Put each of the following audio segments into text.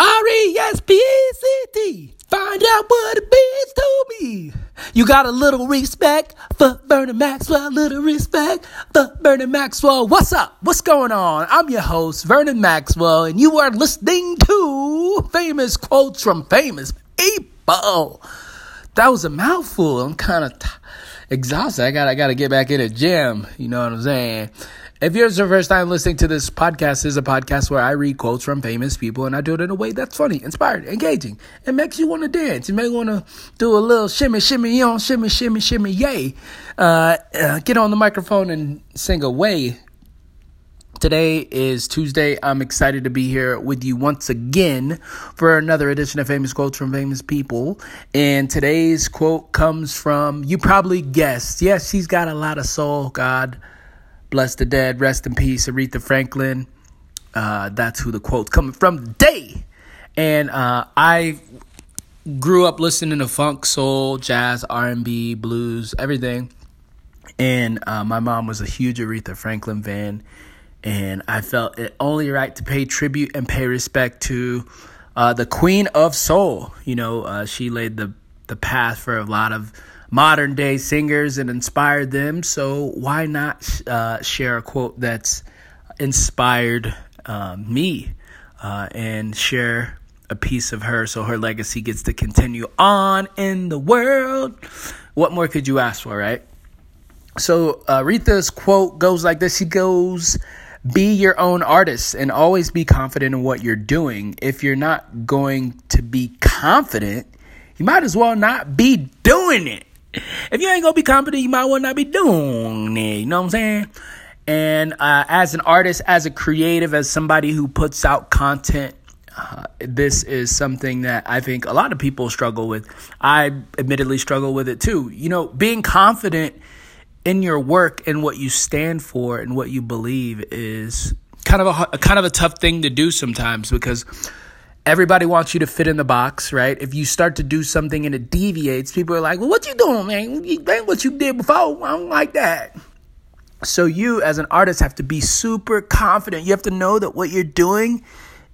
R E S P E C T. Find out what it means to me. You got a little respect for Vernon Maxwell, a little respect for Vernon Maxwell. What's up? What's going on? I'm your host, Vernon Maxwell, and you are listening to famous quotes from famous people. That was a mouthful. I'm kind of t- exhausted. I got I got to get back in the gym. You know what I'm saying? If you're the first time listening to this podcast, is a podcast where I read quotes from famous people and I do it in a way that's funny, inspired, engaging. It makes you want to dance. You may want to do a little shimmy, shimmy, yon, shimmy, shimmy, shimmy, yay. Uh, uh, get on the microphone and sing away. Today is Tuesday. I'm excited to be here with you once again for another edition of Famous Quotes from Famous People. And today's quote comes from, you probably guessed, yes, she's got a lot of soul, God Bless the dead. Rest in peace, Aretha Franklin. Uh, that's who the quote's coming from today. And uh, I grew up listening to funk, soul, jazz, R&B, blues, everything. And uh, my mom was a huge Aretha Franklin fan. And I felt it only right to pay tribute and pay respect to uh, the Queen of Soul. You know, uh, she laid the, the path for a lot of modern day singers and inspired them. So why not uh, share a quote that's inspired uh, me uh, and share a piece of her so her legacy gets to continue on in the world? What more could you ask for, right? So uh, Aretha's quote goes like this. She goes, be your own artist and always be confident in what you're doing. If you're not going to be confident, you might as well not be doing it if you ain't gonna be confident, you might well not be doing it. You know what I'm saying? And uh, as an artist, as a creative, as somebody who puts out content, uh, this is something that I think a lot of people struggle with. I admittedly struggle with it too. You know, being confident in your work and what you stand for and what you believe is kind of a kind of a tough thing to do sometimes because Everybody wants you to fit in the box, right? If you start to do something and it deviates, people are like, well, what you doing, man? You ain't what you did before. I don't like that. So you as an artist have to be super confident. You have to know that what you're doing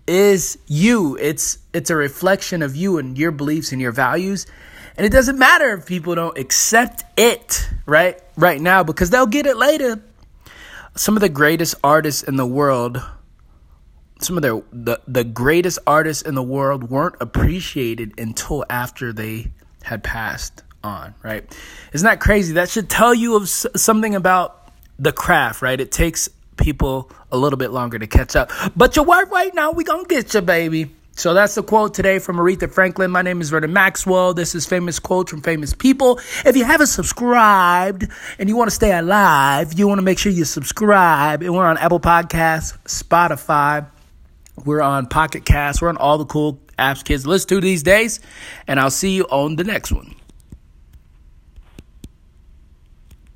is you. It's it's a reflection of you and your beliefs and your values. And it doesn't matter if people don't accept it, right? Right now because they'll get it later. Some of the greatest artists in the world some of their the, the greatest artists in the world weren't appreciated until after they had passed on right isn't that crazy that should tell you of something about the craft right it takes people a little bit longer to catch up but your work right now we gonna get you baby so that's the quote today from Aretha Franklin. My name is Vernon Maxwell. This is famous quotes from famous people. If you haven't subscribed and you want to stay alive, you want to make sure you subscribe. And we're on Apple Podcasts, Spotify, we're on Pocket Cast. We're on all the cool apps kids listen to these days. And I'll see you on the next one.